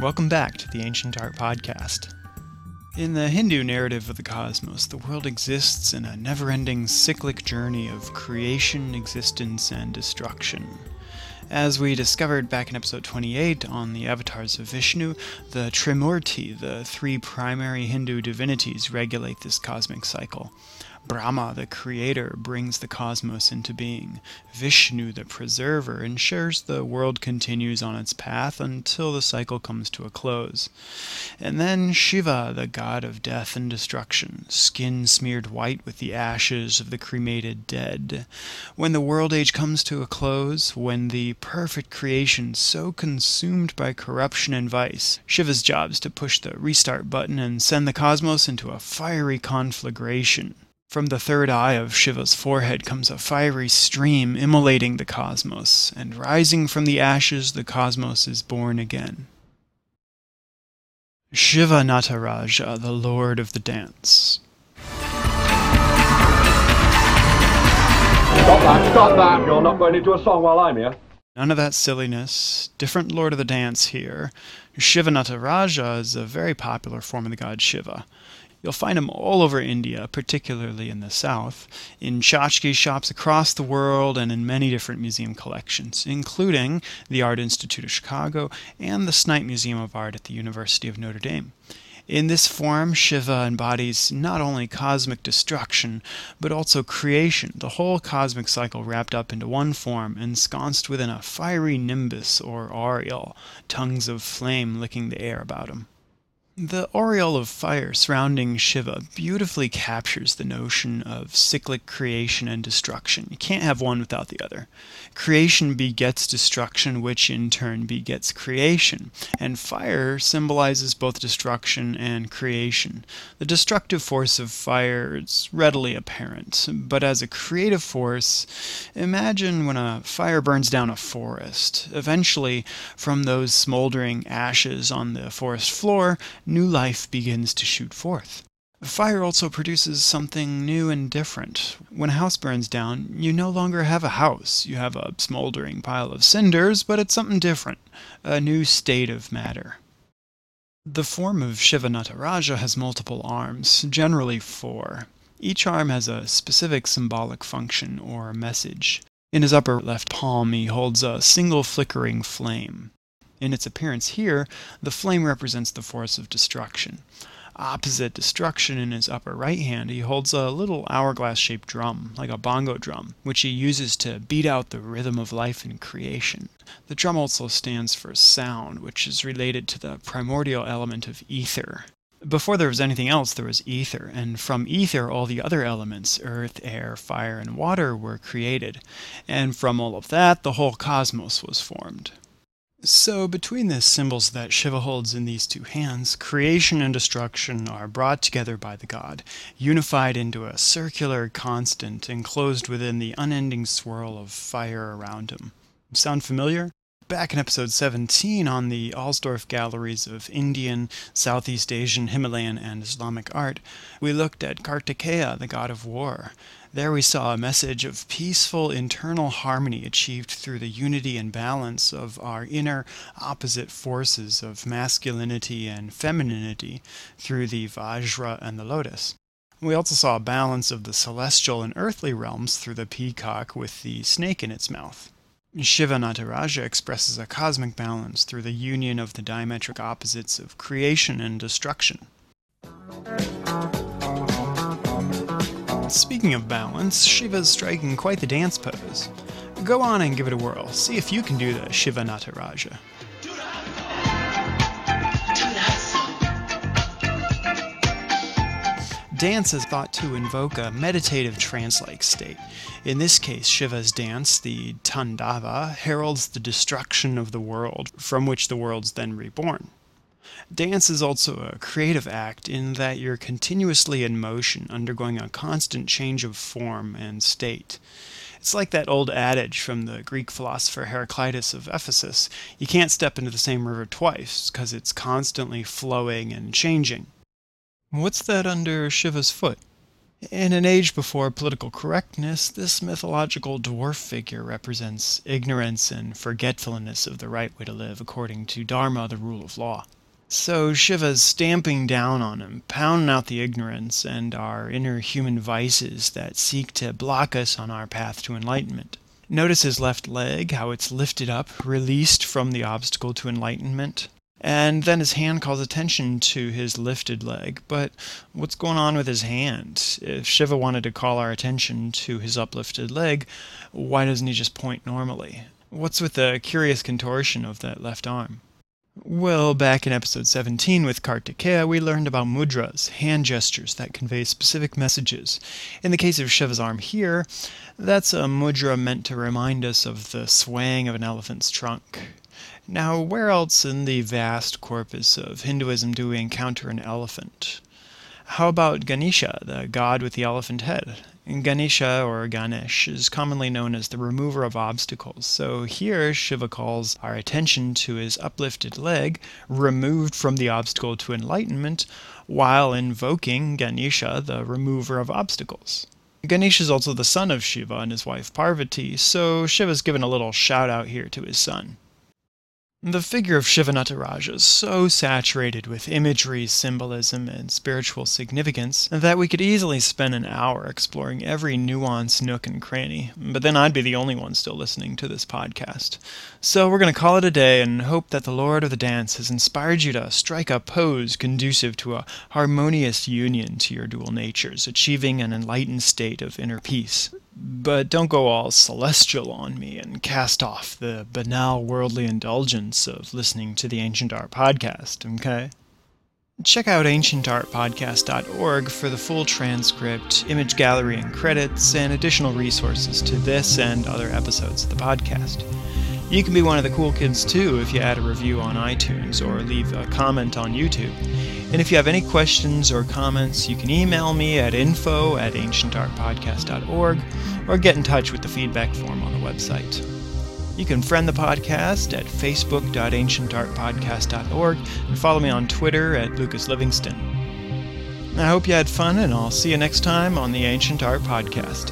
Welcome back to the Ancient Art Podcast. In the Hindu narrative of the cosmos, the world exists in a never ending cyclic journey of creation, existence, and destruction. As we discovered back in episode 28 on the avatars of Vishnu, the Trimurti, the three primary Hindu divinities, regulate this cosmic cycle. Brahma, the creator, brings the cosmos into being. Vishnu, the preserver, ensures the world continues on its path until the cycle comes to a close. And then Shiva, the god of death and destruction, skin smeared white with the ashes of the cremated dead. When the world age comes to a close, when the perfect creation so consumed by corruption and vice, Shiva's job is to push the restart button and send the cosmos into a fiery conflagration. From the third eye of Shiva's forehead comes a fiery stream immolating the cosmos, and rising from the ashes, the cosmos is born again. Shiva Nataraja, the Lord of the Dance. Stop that, stop that! You're not going into a song while I'm here. None of that silliness. Different Lord of the Dance here. Shiva Nataraja is a very popular form of the god Shiva. You'll find them all over India, particularly in the south, in tchotchke shops across the world, and in many different museum collections, including the Art Institute of Chicago and the Snite Museum of Art at the University of Notre Dame. In this form, Shiva embodies not only cosmic destruction, but also creation, the whole cosmic cycle wrapped up into one form, ensconced within a fiery nimbus or aureole, tongues of flame licking the air about him. The aureole of fire surrounding Shiva beautifully captures the notion of cyclic creation and destruction. You can't have one without the other. Creation begets destruction, which in turn begets creation, and fire symbolizes both destruction and creation. The destructive force of fire is readily apparent, but as a creative force, imagine when a fire burns down a forest. Eventually, from those smoldering ashes on the forest floor, new life begins to shoot forth. Fire also produces something new and different. When a house burns down, you no longer have a house. You have a smoldering pile of cinders, but it's something different, a new state of matter. The form of Shiva Nataraja has multiple arms, generally four. Each arm has a specific symbolic function or message. In his upper left palm, he holds a single flickering flame. In its appearance here, the flame represents the force of destruction. Opposite destruction in his upper right hand, he holds a little hourglass shaped drum, like a bongo drum, which he uses to beat out the rhythm of life and creation. The drum also stands for sound, which is related to the primordial element of ether. Before there was anything else, there was ether, and from ether, all the other elements earth, air, fire, and water were created. And from all of that, the whole cosmos was formed. So, between the symbols that Shiva holds in these two hands, creation and destruction are brought together by the god, unified into a circular constant enclosed within the unending swirl of fire around him. Sound familiar? Back in episode 17 on the Alsdorf galleries of Indian, Southeast Asian, Himalayan, and Islamic art, we looked at Kartikeya, the god of war. There we saw a message of peaceful internal harmony achieved through the unity and balance of our inner opposite forces of masculinity and femininity through the Vajra and the lotus. We also saw a balance of the celestial and earthly realms through the peacock with the snake in its mouth. Shiva Nataraja expresses a cosmic balance through the union of the diametric opposites of creation and destruction. Speaking of balance, Shiva's striking quite the dance pose. Go on and give it a whirl. See if you can do the Shiva Nataraja. Dance is thought to invoke a meditative trance like state. In this case, Shiva's dance, the Tandava, heralds the destruction of the world, from which the world's then reborn. Dance is also a creative act in that you're continuously in motion, undergoing a constant change of form and state. It's like that old adage from the Greek philosopher Heraclitus of Ephesus you can't step into the same river twice because it's constantly flowing and changing. What's that under Shiva's foot? In an age before political correctness, this mythological dwarf figure represents ignorance and forgetfulness of the right way to live according to Dharma, the rule of law. So Shiva's stamping down on him, pounding out the ignorance and our inner human vices that seek to block us on our path to enlightenment. Notice his left leg, how it's lifted up, released from the obstacle to enlightenment. And then his hand calls attention to his lifted leg. But what's going on with his hand? If Shiva wanted to call our attention to his uplifted leg, why doesn't he just point normally? What's with the curious contortion of that left arm? Well, back in episode 17 with Kartikeya, we learned about mudras, hand gestures that convey specific messages. In the case of Shiva's arm here, that's a mudra meant to remind us of the swaying of an elephant's trunk. Now, where else in the vast corpus of Hinduism do we encounter an elephant? How about Ganesha, the god with the elephant head? Ganesha or Ganesh is commonly known as the remover of obstacles. So here Shiva calls our attention to his uplifted leg, removed from the obstacle to enlightenment, while invoking Ganesha, the remover of obstacles. Ganesh is also the son of Shiva and his wife Parvati, so Shiva's given a little shout out here to his son. The figure of Shiva Nataraja is so saturated with imagery, symbolism, and spiritual significance that we could easily spend an hour exploring every nuance, nook, and cranny, but then I'd be the only one still listening to this podcast. So we're going to call it a day and hope that the Lord of the Dance has inspired you to strike a pose conducive to a harmonious union to your dual natures, achieving an enlightened state of inner peace. But don't go all celestial on me and cast off the banal worldly indulgence of listening to the Ancient Art Podcast, okay? Check out ancientartpodcast.org for the full transcript, image gallery and credits, and additional resources to this and other episodes of the podcast. You can be one of the cool kids too if you add a review on iTunes or leave a comment on YouTube. And if you have any questions or comments, you can email me at info at ancientartpodcast.org or get in touch with the feedback form on the website. You can friend the podcast at facebook.ancientartpodcast.org and follow me on Twitter at Lucas Livingston. I hope you had fun, and I'll see you next time on the Ancient Art Podcast.